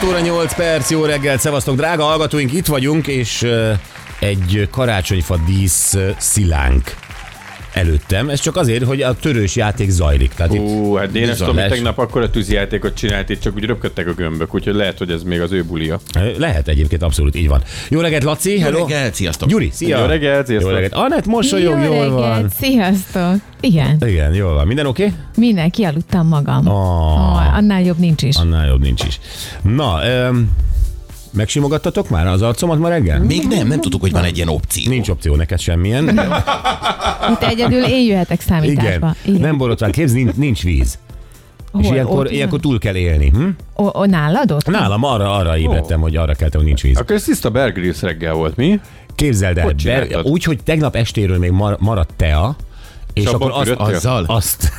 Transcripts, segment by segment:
6 óra 8 perc, jó reggelt, szevasztok, drága hallgatóink, itt vagyunk, és egy karácsonyfa dísz szilánk előttem. Ez csak azért, hogy a törős játék zajlik. Tehát itt Ú, hát Dénes bizony Tomi lesz. tegnap akkor a tűzijátékot csinált, itt csak úgy röpködtek a gömbök, úgyhogy lehet, hogy ez még az ő bulia. Lehet egyébként, abszolút így van. Jó reggelt, Laci, hello. Jó reggelt, sziasztok! Gyuri, szia. Jó reggelt, sziasztok. Jó reggelt. Anett, mosolyog, Jó jól reggelt, van. Sziasztok! Igen, Igen, jól van. Minden oké? Okay? minden, kialudtam magam. Ah. Oh, annál jobb nincs is. Annál jobb nincs is. Na, öm, megsimogattatok már az arcomat ma reggel? Még nem, nem tudtuk, hogy van egy ilyen opció. Nincs opció neked semmilyen. Itt egyedül én jöhetek számításba. Igen. Nem borotván képz, nincs, nincs víz. Hol? és ilyenkor, Ott ilyenkor túl kell élni. Hm? O, o, nálad ott? Nálam arra, arra ébredtem, hogy arra keltem, hogy nincs víz. Akkor ez tiszta Bear Grylls reggel volt, mi? Képzeld el, Hogy Ber, úgy, hogy tegnap estéről még mar, maradt tea, és, És akkor azt, azzal? azt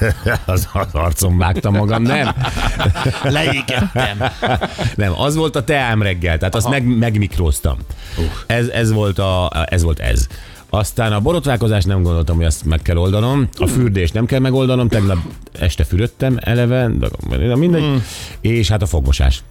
az, az arcom vágtam magam, nem? Leégettem. Nem, az volt a teám reggel, tehát azt meg, megmikróztam. Ez, ez, volt a, ez volt ez. Aztán a borotválkozást nem gondoltam, hogy azt meg kell oldanom. A fürdést nem kell megoldanom, tegnap este fürödtem eleve, de mindegy. És hát a fogmosás.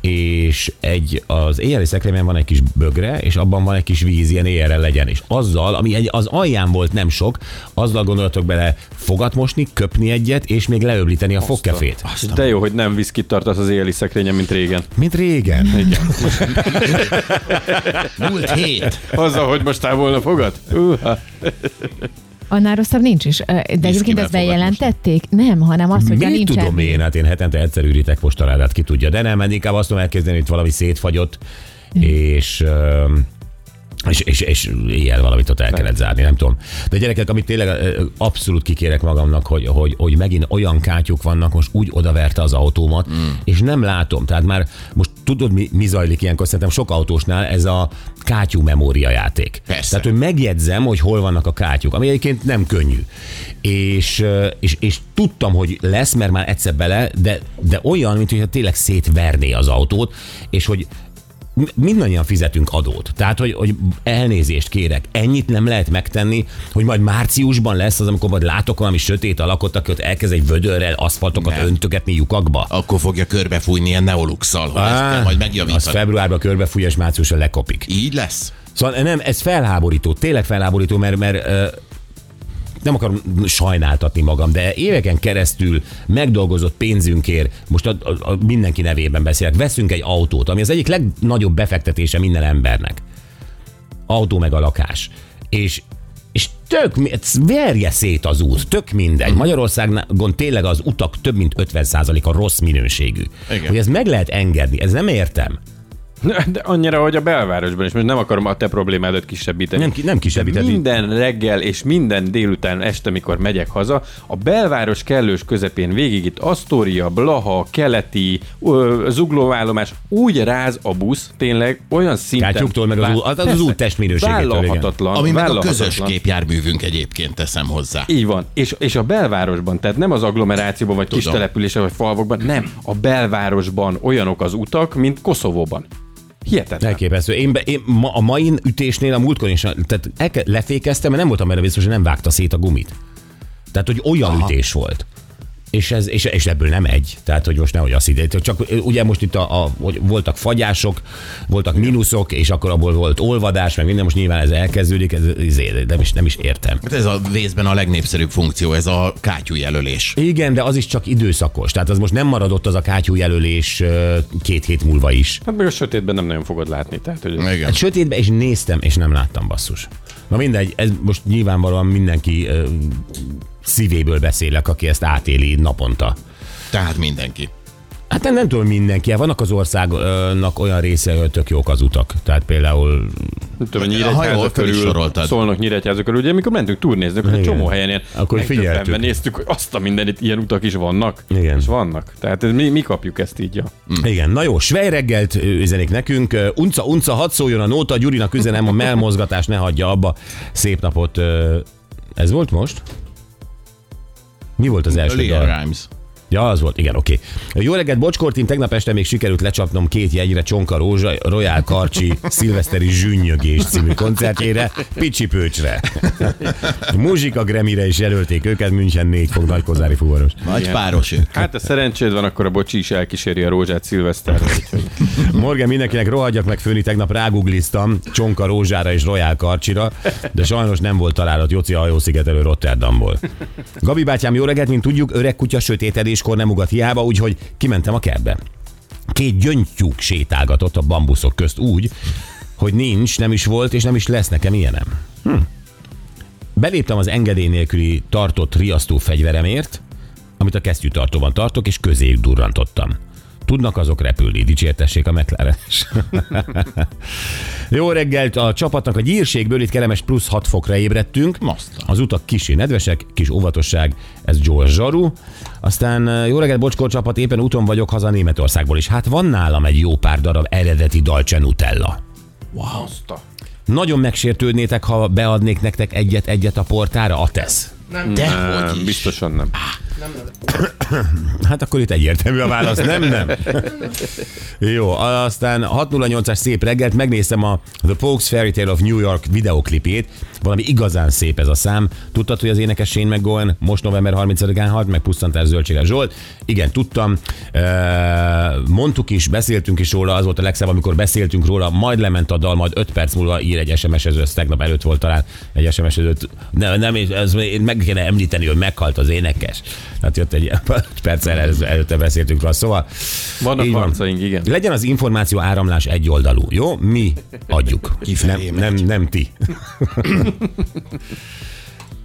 És egy, az éjjeli szekrényben van egy kis bögre, és abban van egy kis víz, ilyen éjjelre legyen. És azzal, ami egy, az alján volt nem sok, azzal gondolatok bele fogat mosni, köpni egyet, és még leöblíteni a fogkefét. De jó, hogy nem viszkit tartasz az éjjeli szekrényen, mint régen. Mint régen. Igen. Múlt hét. Azzal, hogy most volna fogad? Uh, Annál rosszabb nincs is. De egyébként ezt bejelentették? Nem, hanem azt, hogy nincsen. tudom én, hát én hetente egyszer ürítek postaládát, ki tudja. De nem, inkább azt tudom elkezdeni, hogy valami szétfagyott, és... öm, és, és, és éjjel valamit ott el kellett zárni, nem tudom. De gyerekek, amit tényleg abszolút kikérek magamnak, hogy, hogy, hogy megint olyan kátyuk vannak, most úgy odaverte az autómat, mm. és nem látom. Tehát már most tudod, mi, mi zajlik ilyenkor? Szerintem sok autósnál ez a kátyú memória játék. Persze. Tehát, hogy megjegyzem, hogy hol vannak a kátyuk, ami egyébként nem könnyű. És, és, és tudtam, hogy lesz, mert már egyszer bele, de, de olyan, mint hogyha tényleg szétverné az autót, és hogy mindannyian fizetünk adót. Tehát, hogy, hogy elnézést kérek, ennyit nem lehet megtenni, hogy majd márciusban lesz az, amikor majd látok valami sötét alakot, aki ott elkezd egy vödörrel aszfaltokat Nem. öntögetni lyukakba. Akkor fogja körbefújni ilyen neoluxal, hogy ezt kell majd az megjavítani. februárban körbefújja, és márciusra lekopik. Így lesz? Szóval nem, ez felháborító, tényleg felháborító, mert, mert nem akarom sajnáltatni magam, de éveken keresztül megdolgozott pénzünkért, most a, a, a mindenki nevében beszélek, veszünk egy autót, ami az egyik legnagyobb befektetése minden embernek. Autó meg a lakás. És, és tök, verje szét az út, tök mindegy. Magyarországon tényleg az utak több mint 50%-a rossz minőségű. Igen. Hogy ez meg lehet engedni, ez nem értem. De annyira, hogy a belvárosban is, most nem akarom a te problémádat kisebbíteni. Nem nem kisebbíteni. De minden reggel és minden délután este, mikor megyek haza, a belváros kellős közepén végig itt Asztória, Blaha, Keleti, ö, Zuglóállomás, úgy ráz a busz, tényleg olyan szinten... Kátyuktól, meg az Vá- ú- az- az Persze, út testminőségétől. Vállalhatatlan. Ami meg a közös gépjárművünk egyébként teszem hozzá. Így van. És, és a belvárosban, tehát nem az agglomerációban, vagy kis településen, vagy falvakban, nem. A belvárosban olyanok az utak, mint Koszovóban. Hihetetlen. Elképesztő. Én, be, én ma, a mai ütésnél a múltkor is, tehát elke, lefékeztem, mert nem voltam erre biztos, hogy nem vágta szét a gumit. Tehát, hogy olyan Aha. ütés volt. És, ez, és, és ebből nem egy. Tehát, hogy most nehogy azt ide. Csak ugye most itt a, a, hogy voltak fagyások, voltak mínuszok, és akkor abból volt olvadás, meg minden, most nyilván ez elkezdődik, ez, ez nem, is, nem is értem. Hát ez a vészben a legnépszerűbb funkció, ez a kátyújelölés. Igen, de az is csak időszakos. Tehát az most nem maradott az a kátyú jelölés két hét múlva is. Hát meg a sötétben nem nagyon fogod látni. Tehát, hogy Igen. Hát sötétbe is néztem, és nem láttam basszus. Na mindegy, ez most nyilvánvalóan mindenki ö, szívéből beszélek, aki ezt átéli naponta. Tehát mindenki. Hát nem, nem tudom mindenki, vannak az országnak olyan része, hogy tök jók az utak. Tehát például nem tudom, Nyíregyháza körül, soroltad. szólnak Nyíregyháza körül, ugye amikor mentünk turnézni, akkor egy csomó helyen ilyen Akkor figyeltük. néztük, hogy azt a mindenit, ilyen utak is vannak. Igen. És vannak. Tehát ez, mi, mi kapjuk ezt így, ja. Igen, na jó, Svej reggelt üzenik nekünk. Unca, unca, hadd szóljon a nóta, Gyurinak üzenem, a melmozgatás ne hagyja abba. Szép napot. Ez volt most? Mi volt az első Leon dal? Rimes. Ja, az volt, igen, oké. Jó reggelt, Bocskortin, tegnap este még sikerült lecsapnom két jegyre Csonka Rózsa, Royal Karcsi, Szilveszteri Zsünnyögés című koncertjére, Picsi Pőcsre. Muzsika Gremire is jelölték őket, München 4 fog nagykozári fuvaros. Nagy páros ők. Hát a szerencséd van, akkor a bocsi is elkíséri a rózsát szilveszterre. úgyhogy- Morgan, mindenkinek rohadjak meg főni, tegnap rágugliztam Csonka Rózsára és Royal Karcsira, de sajnos nem volt találat Joci hajószigetelő Rotterdamból. Gabi bátyám, jó reggelt, mint tudjuk, öreg kutya sötétedéskor nem ugat hiába, úgyhogy kimentem a kertbe. Két gyöngytyúk sétálgatott a bambuszok közt úgy, hogy nincs, nem is volt, és nem is lesz nekem ilyenem. Hm. Beléptem az engedély nélküli tartott riasztó fegyveremért, amit a kesztyűtartóban tartok, és közéjük durrantottam. Tudnak azok repülni, dicsértessék a mclaren Jó reggelt a csapatnak a gyírségből, itt kellemes plusz 6 fokra ébredtünk. Az utak kisé nedvesek, kis óvatosság, ez Joel Zsaru. Aztán jó reggelt, Bocskor csapat, éppen úton vagyok haza Németországból is. Hát van nálam egy jó pár darab eredeti Dolce Nutella. A... Nagyon megsértődnétek, ha beadnék nektek egyet-egyet a portára, a tesz. De Nem, hogy is. biztosan nem. Hát akkor itt egyértelmű a válasz, nem, nem. Jó, aztán 608-as szép reggelt, megnéztem a The Pokes Fairy Tale of New York videoklipét, valami igazán szép ez a szám. Tudtad, hogy az énekes Shane McGowan most november 30-án halt, meg pusztantás Zöldséges Zsolt? Igen, tudtam. Mondtuk is, beszéltünk is róla, az volt a legszebb, amikor beszéltünk róla, majd lement a dal, majd 5 perc múlva ír egy SMS-ező, ez tegnap előtt volt talán egy SMS-ezőt. Nem, nem, ez, meg kéne említeni, hogy meghalt az énekes. Hát jött egy perccel el- előtte beszéltünk róla. Szóval Vannak van. harcaink, igen. Legyen az információ áramlás egyoldalú, jó? Mi adjuk. Kifelé nem, nem, nem ti.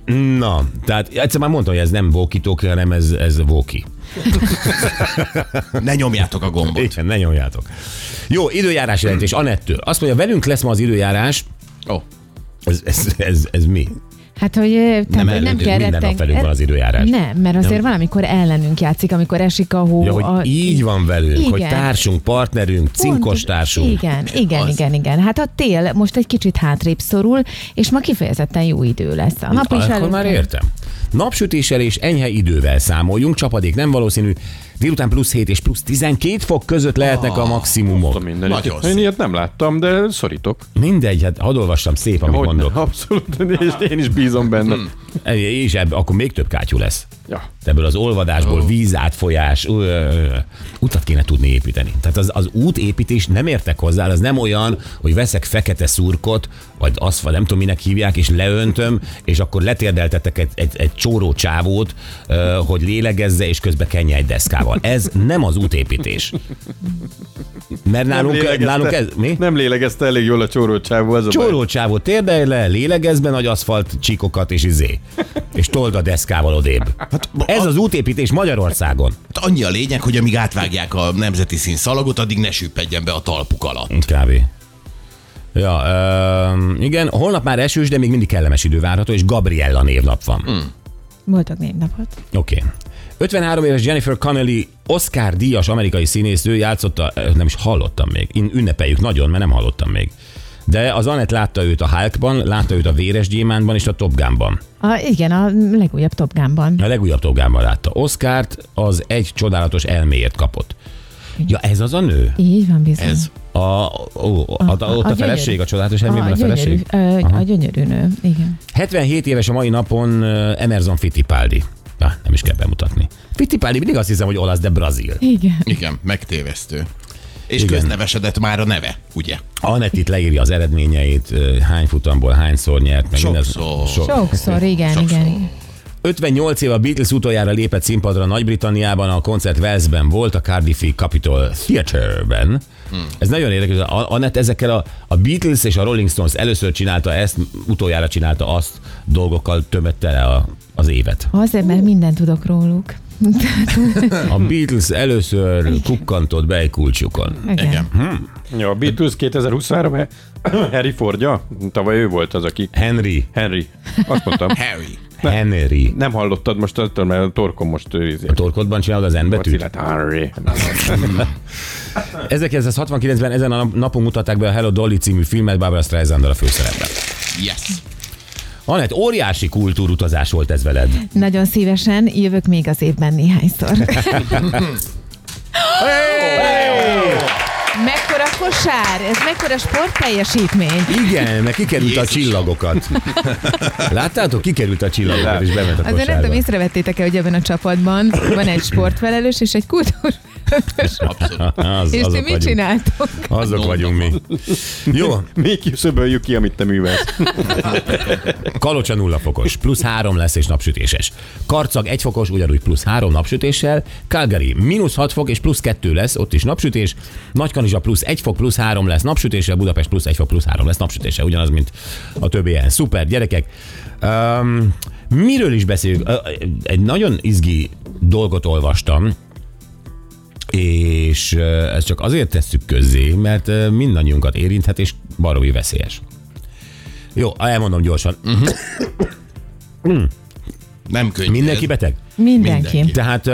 Na, tehát egyszer már mondtam, hogy ez nem walkie hanem ez, ez walkie. Ne nyomjátok a gombot. Igen, ne nyomjátok. Jó, időjárás jelentés Anettől. Azt mondja, velünk lesz ma az időjárás. Ó, Ez, ez, ez, ez mi? Hát, hogy tehát, Nem, hogy nem kell minden nap velünk van az időjárás. Nem, mert azért valamikor ellenünk játszik, amikor esik a hó. Ja, hogy a... így van velünk, Igen. hogy társunk, partnerünk, cinkos Pontos- társunk. Igen, igen, Az. igen, igen. Hát a tél most egy kicsit hátrébb szorul, és ma kifejezetten jó idő lesz. A nap is Akkor már értem. Napsütéssel és enyhe idővel számoljunk, csapadék nem valószínű, délután plusz 7 és plusz 12 fok között lehetnek a Azt a maximumok. Nagyon Én ilyet nem láttam, de szorítok. Mindegy, hát hadd olvassam szép, amit Hogy ne, mondok. abszolút, és én is bízom benne. És ebben akkor még több kátyú lesz. Ja. Ebből az olvadásból vízátfolyás, ö, ö, utat kéne tudni építeni. Tehát az, az útépítés nem értek hozzá, az nem olyan, hogy veszek fekete szurkot, vagy azt, vagy nem tudom minek hívják, és leöntöm, és akkor letérdeltetek egy, egy, egy csóró csávót, hogy lélegezze, és közben kenje egy deszkával. Ez nem az útépítés. Mert nálunk, lélegezte- nálunk ez, mi? Nem lélegezte elég jól a csórócsávó, az a baj. Csóró csávó térdelj le, lélegezz be nagy aszfalt csíkokat és izé. És told a deszkával odébb. Hát, ez az útépítés Magyarországon. Hát annyi a lényeg, hogy amíg átvágják a nemzeti színszalagot, addig ne süppedjen be a talpuk alatt. Kb. Ja, ö, igen, holnap már esős, de még mindig kellemes idő várható, és Gabriella névnap van. Mm. Boldog névnapot. Oké. Okay. 53 éves Jennifer Connelly Oscar díjas amerikai színésznő játszotta, ö, nem is hallottam még, Én ünnepeljük nagyon, mert nem hallottam még. De az Anett látta őt a Hulkban, látta őt a Véres Gyémántban és a Top Gunban. A, igen, a legújabb Top Gunban. A legújabb Top Gunban látta. Oscárt az egy csodálatos elméért kapott. Ja, ez az a nő? Így van bizony. Ez. A, ó, a, a, ott a, feleség, gyönyörű- a csodálatos elmében a, feleség? gyönyörű, a gyönyörű nő, igen. 77 éves a mai napon Emerson Fittipaldi. Na, nem is kell bemutatni. Fittipaldi mindig azt hiszem, hogy olasz, de brazil. Igen. Igen, megtévesztő. És Igen. köznevesedett már a neve, ugye? Anett itt leírja az eredményeit, hány futamból hányszor nyert, meg minden. Sokszor. So, Sokszor, igen, Sokszor. igen. Igen. 58 év a Beatles utoljára lépett színpadra Nagy-Britanniában, a koncert Walesben volt, a Cardiffi Capitol Theatre-ben. Hmm. Ez nagyon érdekes, A- Anett ezekkel a, a Beatles és a Rolling Stones először csinálta ezt, utoljára csinálta azt, dolgokkal tömette le a, az évet. Azért, mert mindent tudok róluk. A Beatles először kukkantott be egy kulcsukon. Igen. Igen. Ja, a Beatles 2023 -e Harry Fordja, tavaly ő volt az, aki... Henry. Henry. Azt mondtam. Harry. Henry. Nem hallottad most attól, mert a torkom most izé. A torkodban csinálod az N betűt? Henry. 1969-ben ezen a napon mutatták be a Hello Dolly című filmet Barbara streisand a főszerepben. Yes. Anett, óriási kultúrutazás volt ez veled. Nagyon szívesen jövök még az évben néhányszor. Mekkora kosár, ez mekkora sportteljesítmény. Igen, meg kikerült a Jézusom. csillagokat. Láttátok, kikerült a csillagokat, és bement a Azért nem tudom, észrevettétek-e, hogy ebben a csapatban van egy sportfelelős és egy kultúr. Abszolút. Az, És ti azok mit vagyunk. csináltok? Azok vagyunk mi. Jó, Még kiszöböljük ki, amit te művelsz. Kalocsa nulla fokos, plusz három lesz és napsütéses. Karcag egy fokos, ugyanúgy plusz három napsütéssel. Calgary mínusz 6 fok és plusz kettő lesz, ott is napsütés. Nagykanizsa plusz egy fok, plusz három lesz napsütéssel. Budapest plusz egy fok, plusz három lesz napsütéssel. Ugyanaz, mint a többi ilyen. Szuper, gyerekek. Um, miről is beszélünk? Egy nagyon izgi dolgot olvastam, és ezt csak azért tesszük közzé, mert mindannyiunkat érinthet, és baromi veszélyes. Jó, elmondom gyorsan. Nem könnyű. Mindenki beteg? Mindenki. Mindenki. Tehát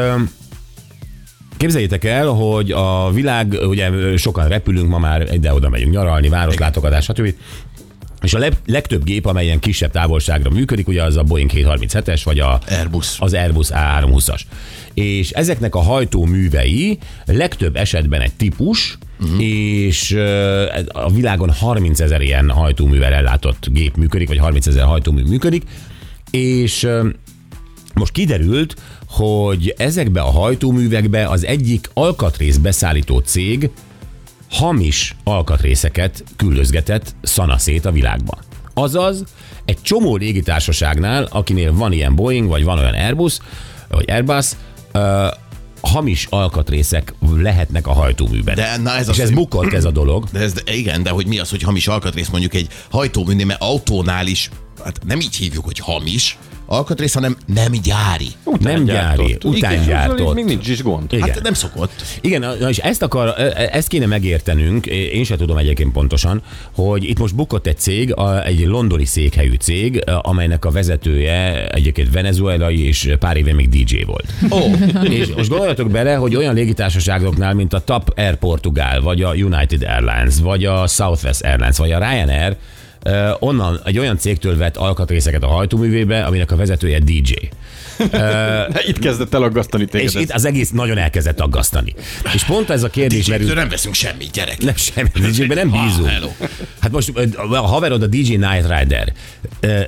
képzeljétek el, hogy a világ, ugye sokan repülünk ma már, ide-oda megyünk nyaralni, városlátogatás, stb. És a leg- legtöbb gép, amelyen kisebb távolságra működik, ugye az a Boeing 737-es, vagy a, Airbus. az Airbus A320-as. És ezeknek a hajtóművei legtöbb esetben egy típus, uh-huh. és a világon 30 ezer ilyen hajtóművel ellátott gép működik, vagy 30 ezer hajtómű működik, és most kiderült, hogy ezekbe a hajtóművekbe az egyik alkatrész beszállító cég hamis alkatrészeket küldözgetett szanaszét a világban. Azaz, egy csomó légitársaságnál, akinél van ilyen Boeing, vagy van olyan Airbus, vagy Airbus, hamis alkatrészek lehetnek a hajtóműben. De na ez És az, ez hogy- bukott ez a dolog. De ez, de igen, de hogy mi az, hogy hamis alkatrész mondjuk egy hajtóműnél, mert autónál is, hát nem így hívjuk, hogy hamis alkatrész, hanem nem gyári. Nem gyári, utángyártott. Még nincs is gond. Igen. Hát nem szokott. Igen, és ezt, akar, ezt kéne megértenünk, én sem tudom egyébként pontosan, hogy itt most bukott egy cég, egy londoni székhelyű cég, amelynek a vezetője egyébként venezuelai, és pár éve még DJ volt. Ó, És most gondoljatok bele, hogy olyan légitársaságoknál, mint a TAP Air Portugal, vagy a United Airlines, vagy a Southwest Airlines, vagy a Ryanair, onnan egy olyan cégtől vett alkatrészeket a hajtóművébe, aminek a vezetője DJ. Itt kezdett el aggasztani téged. És ez. itt az egész nagyon elkezdett aggasztani. És pont ez a kérdés DJ-től merül. nem veszünk semmit, gyerek. Nem, semmi, DJ-ben nem bízunk. Hát most a haverod a DJ Night Rider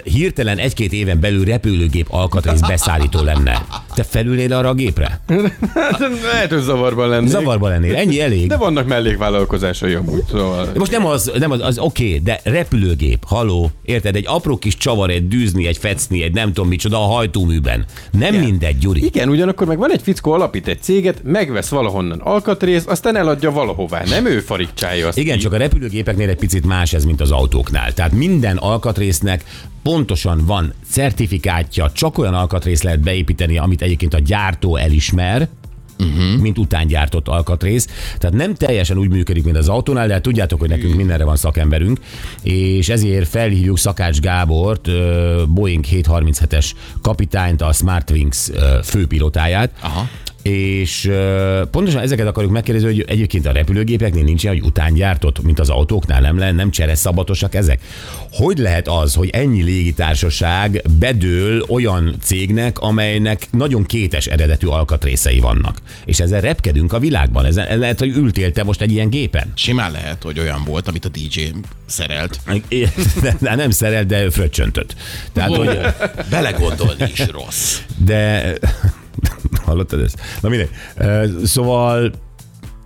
hirtelen egy-két éven belül repülőgép alkatrész beszállító lenne. Te felülnél arra a gépre? Lehet, hogy zavarban lennék. Zavarba lennél. Ennyi elég. De vannak mellékvállalkozásai amúgy, szóval... Most nem az, nem az, az oké, okay, de repülőgép, haló, érted? Egy apró kis csavar, egy dűzni, egy fecni, egy nem tudom micsoda a hajtóműben. Nem Igen. mindegy, Gyuri. Igen, ugyanakkor meg van egy fickó, alapít egy céget, megvesz valahonnan alkatrészt, aztán eladja valahová. Nem ő farigcsálja azt. Igen, ki. csak a repülőgépeknél egy picit más ez, mint az autóknál. Tehát minden alkatrésznek pontosan van certifikátja, csak olyan alkatrész lehet beépíteni, amit egyébként a gyártó elismer, uh-huh. mint utángyártott alkatrész. Tehát nem teljesen úgy működik, mint az autónál, de hát tudjátok, hogy nekünk mindenre van szakemberünk, és ezért felhívjuk Szakács Gábort, Boeing 737-es kapitányt, a Smartwings főpilotáját, Aha. és ö, pontosan ezeket akarjuk megkérdezni, hogy egyébként a repülőgépeknél nincs ilyen, hogy utángyártott, mint az autóknál, nem, le, nem csereszabatosak ezek. Hogy lehet az, hogy ennyi légitársaság bedől olyan cégnek, amelynek nagyon kétes eredetű alkatrészei vannak? És ezzel repkedünk a világban. Ezzel, lehet, hogy ültél te most egy ilyen gépen. Simán lehet, hogy olyan volt, amit a DJ szerelt. De nem szerelt, de fröccsöntött. Tehát, hogy, Belegondolni is rossz. de hallotod ezt? Na mindegy. Szóval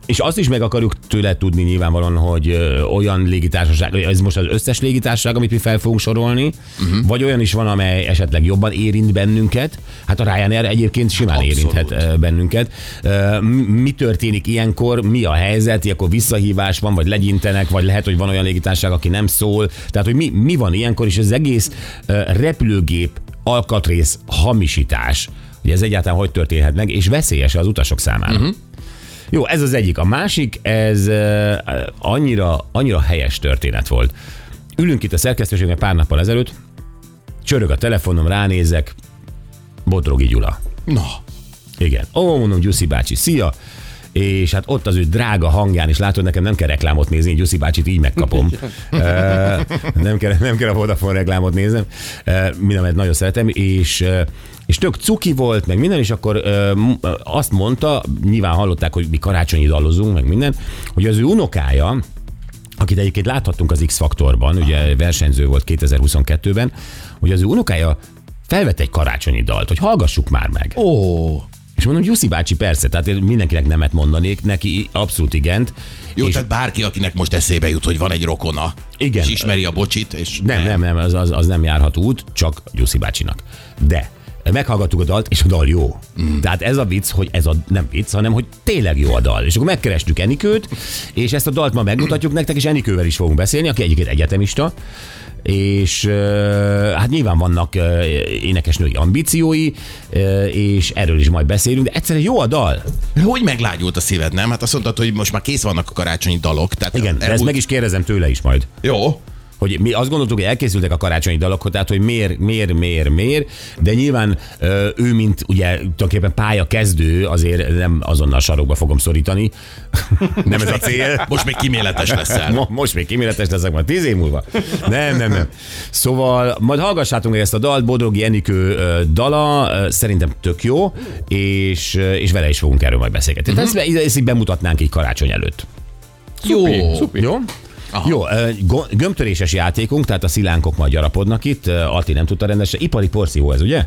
És azt is meg akarjuk tőle tudni nyilvánvalóan, hogy olyan légitársaság, ez most az összes légitársaság, amit mi fel fogunk sorolni, uh-huh. vagy olyan is van, amely esetleg jobban érint bennünket. Hát a Ryanair egyébként simán Abszolút. érinthet bennünket. Mi történik ilyenkor, mi a helyzet, ilyenkor visszahívás van, vagy legyintenek, vagy lehet, hogy van olyan légitársaság, aki nem szól. Tehát, hogy mi, mi van ilyenkor, és az egész repülőgép alkatrész hamisítás, hogy ez egyáltalán hogy történhet meg, és veszélyes az utasok számára. Uh-huh. Jó, ez az egyik. A másik, ez uh, annyira, annyira helyes történet volt. Ülünk itt a szerkesztőségben pár nappal ezelőtt, csörög a telefonom, ránézek, Bodrogi Gyula. Na, Igen. Ó, mondom, Gyuszi bácsi, szia! És hát ott az ő drága hangján is látod, nekem nem kell reklámot nézni, én Gyuszi bácsit így megkapom. Nem, kell, nem kell a Vodafone reklámot néznem, mindenmet nagyon szeretem, és és tök cuki volt, meg minden, és akkor ö, azt mondta, nyilván hallották, hogy mi karácsonyi dalozunk, meg minden, hogy az ő unokája, akit egyébként láthattunk az X-faktorban, ugye versenyző volt 2022-ben, hogy az ő unokája felvett egy karácsonyi dalt, hogy hallgassuk már meg. ó, És mondom, Jussi bácsi, persze, tehát én mindenkinek nemet mondanék, neki abszolút igent. jó, és tehát bárki, akinek most eszébe jut, hogy van egy rokona, Igen. és ismeri a bocsit, és nem, nem, nem, az, az, az nem járhat út, csak Jussi bácsinak. De meghallgattuk a dalt, és a dal jó. Mm. Tehát ez a vicc, hogy ez a nem vicc, hanem hogy tényleg jó a dal. És akkor megkerestük Enikőt, és ezt a dalt ma megmutatjuk nektek, és Enikővel is fogunk beszélni, aki egyébként egyetemista, és hát nyilván vannak énekesnői ambíciói, és erről is majd beszélünk, de egyszerűen jó a dal. Hogy meglágyult a szíved, nem? Hát azt mondtad, hogy most már kész vannak a karácsonyi dalok. Tehát Igen, de ezt elmúlt- meg is kérdezem tőle is majd. Jó. Hogy mi azt gondoltuk, hogy elkészültek a karácsonyi dalok, tehát hogy miért, miért, miért, miért, de nyilván ő, mint ugye tulajdonképpen pálya kezdő, azért nem azonnal sarokba fogom szorítani. nem ez a cél. Most még kiméletes leszel. Mo- most még kiméletes leszek majd tíz év múlva. Nem, nem, nem. Szóval majd hallgassátok meg ezt a dalt, Bodrogi Enikő dala, szerintem tök jó, és, és vele is fogunk erről majd beszélgetni. Uh-huh. Ezt, ezt így bemutatnánk így karácsony előtt. Jó. Szupi. Jó? Aha. Jó, gömbtöréses játékunk, tehát a szilánkok majd gyarapodnak itt, Ati nem tudta rendesen. Ipari porszívó ez, ugye?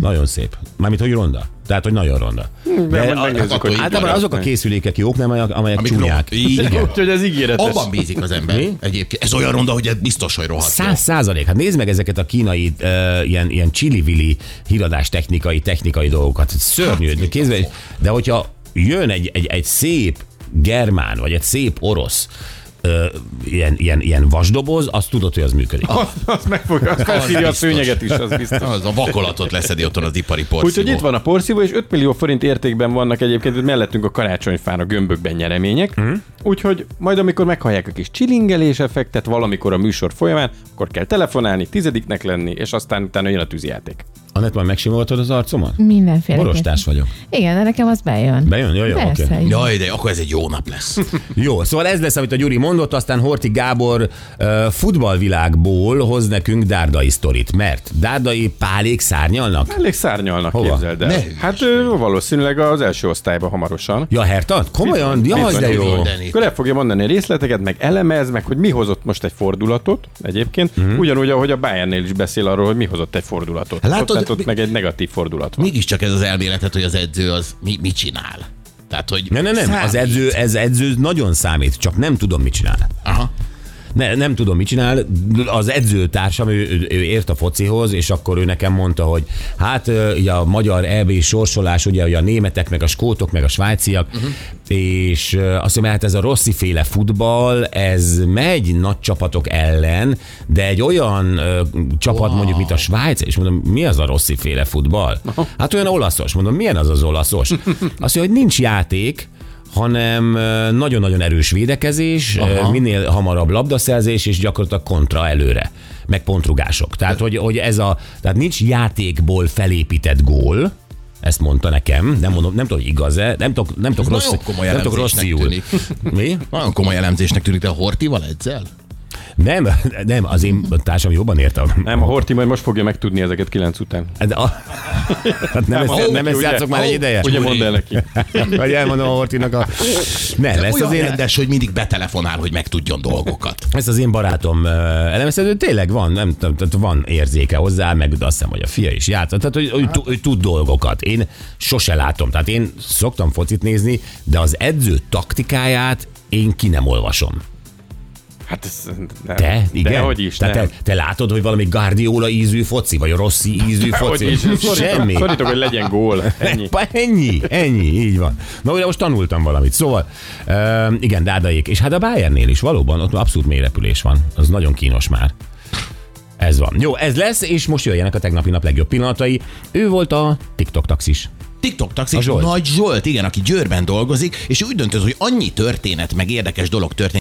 Nagyon szép. Mármint, hogy ronda. Tehát, hogy nagyon ronda. De majd a- megnézzük, hogy Általában azok a készülékek jók, nem amelyek, amelyek Amik csúnyák. Így van. Úgyhogy ez ígéretes. Abban bízik az ember. Mi? Egyébként ez olyan ronda, hogy biztos, hogy rohadt. Száz százalék. Hát nézd meg ezeket a kínai uh, ilyen, ilyen csili-vili híradás technikai, technikai dolgokat. Szörnyű. Hát, Kézbe, de hogyha jön egy, egy, egy szép germán, vagy egy szép orosz, ö, ilyen, ilyen, ilyen vasdoboz, azt tudod, hogy az működik. Az megfogja, az felszívja a szőnyeget is, az biztos. Az a vakolatot leszedi otthon az ipari porszívó. Úgyhogy itt van a porszívó, és 5 millió forint értékben vannak egyébként mellettünk a karácsonyfán a gömbökben nyeremények. Mm. Úgyhogy majd amikor meghallják a kis csilingelés effektet valamikor a műsor folyamán, akkor kell telefonálni, tizediknek lenni, és aztán utána jön a tűzjáték. Anett, majd megsimoltad az arcomat? Mindenféle. Borostás vagyok. Igen, de nekem az bejön. Bejön? Jó, jó, Persze. oké. igen. Jaj, de akkor ez egy jó nap lesz. Jó, szóval ez lesz, amit a Gyuri mondott, aztán Horti Gábor uh, futballvilágból hoz nekünk Dárdai sztorit, mert Dárdai pálék szárnyalnak? Elég szárnyalnak, Hova? képzeld el. Ne hát ö, valószínűleg az első osztályba hamarosan. Ja, Herta? Komolyan? Bizony, Jaj, de jó. Akkor el fogja mondani a részleteket, meg elemez, meg hogy mi hozott most egy fordulatot egyébként. Mhm. Mm. Ugyanúgy, ahogy a Bayernnél is beszél arról, hogy mi hozott egy fordulatot. Látod, tehát ott mi- meg egy negatív fordulat van. Mégiscsak ez az elméletet, hogy az edző az mi, mit csinál. Tehát, hogy Nem, nem, nem, az számít. edző, ez edző nagyon számít, csak nem tudom, mit csinál. Aha. Ne, nem tudom, mit csinál. Az edzőtársam, ő, ő, ért a focihoz, és akkor ő nekem mondta, hogy hát ugye a magyar EB sorsolás, ugye, ugye a németek, meg a skótok, meg a svájciak, uh-huh. és azt mondja, hát ez a Rossi féle futball, ez megy nagy csapatok ellen, de egy olyan ö, csapat wow. mondjuk, mint a Svájc, és mondom, mi az a Rossi féle futball? Hát olyan olaszos. Mondom, milyen az az olaszos? Azt mondja, hogy nincs játék, hanem nagyon-nagyon erős védekezés, Aha. minél hamarabb labdaszerzés, és gyakorlatilag kontra előre, meg pontrugások. Tehát, hogy, hogy ez a, tehát nincs játékból felépített gól, ezt mondta nekem, nem mondom, nem tudom, hogy igaz-e, nem tudok, nem tudok rossz, nem tudok tűnik. Mi? Nagyon komoly elemzésnek tűnik, de a Hortival edzel? Nem, nem, az én társam jobban értem. Nem, a Horti majd most fogja megtudni ezeket kilenc után. Hát a- Hát nem, Nem, ezt, nem ezt ugye? játszok már egy ideje? Ugye mondd el neki. Vagy elmondom a Hortinak a... Nem, Olyan az, én, rendes, hogy mindig betelefonál, hogy megtudjon dolgokat. ezt az én barátom elemezhető, tényleg van, nem, tehát van érzéke hozzá, meg azt hiszem, hogy a fia is játszott, tehát hogy, hogy, hogy tud dolgokat. Én sose látom, tehát én szoktam focit nézni, de az edző taktikáját én ki nem olvasom. Hát ez... Nem. Te? Igen? Dehogy is, Tehát nem. te, te látod, hogy valami Guardiola ízű foci, vagy Rossi ízű foci? is, Semmi. Szorítok, hogy legyen gól. Ennyi. Ennyi, ennyi, így van. Na, ugye most tanultam valamit. Szóval, uh, igen, Dádaék. És hát a Bayernnél is valóban ott abszolút mélyrepülés van. Az nagyon kínos már. Ez van. Jó, ez lesz, és most jöjjenek a tegnapi nap legjobb pillanatai. Ő volt a TikTok taxis. TikTok taxis, Zsolt. Nagy Zsolt, igen, aki Győrben dolgozik, és úgy döntött, hogy annyi történet, meg érdekes dolog történt,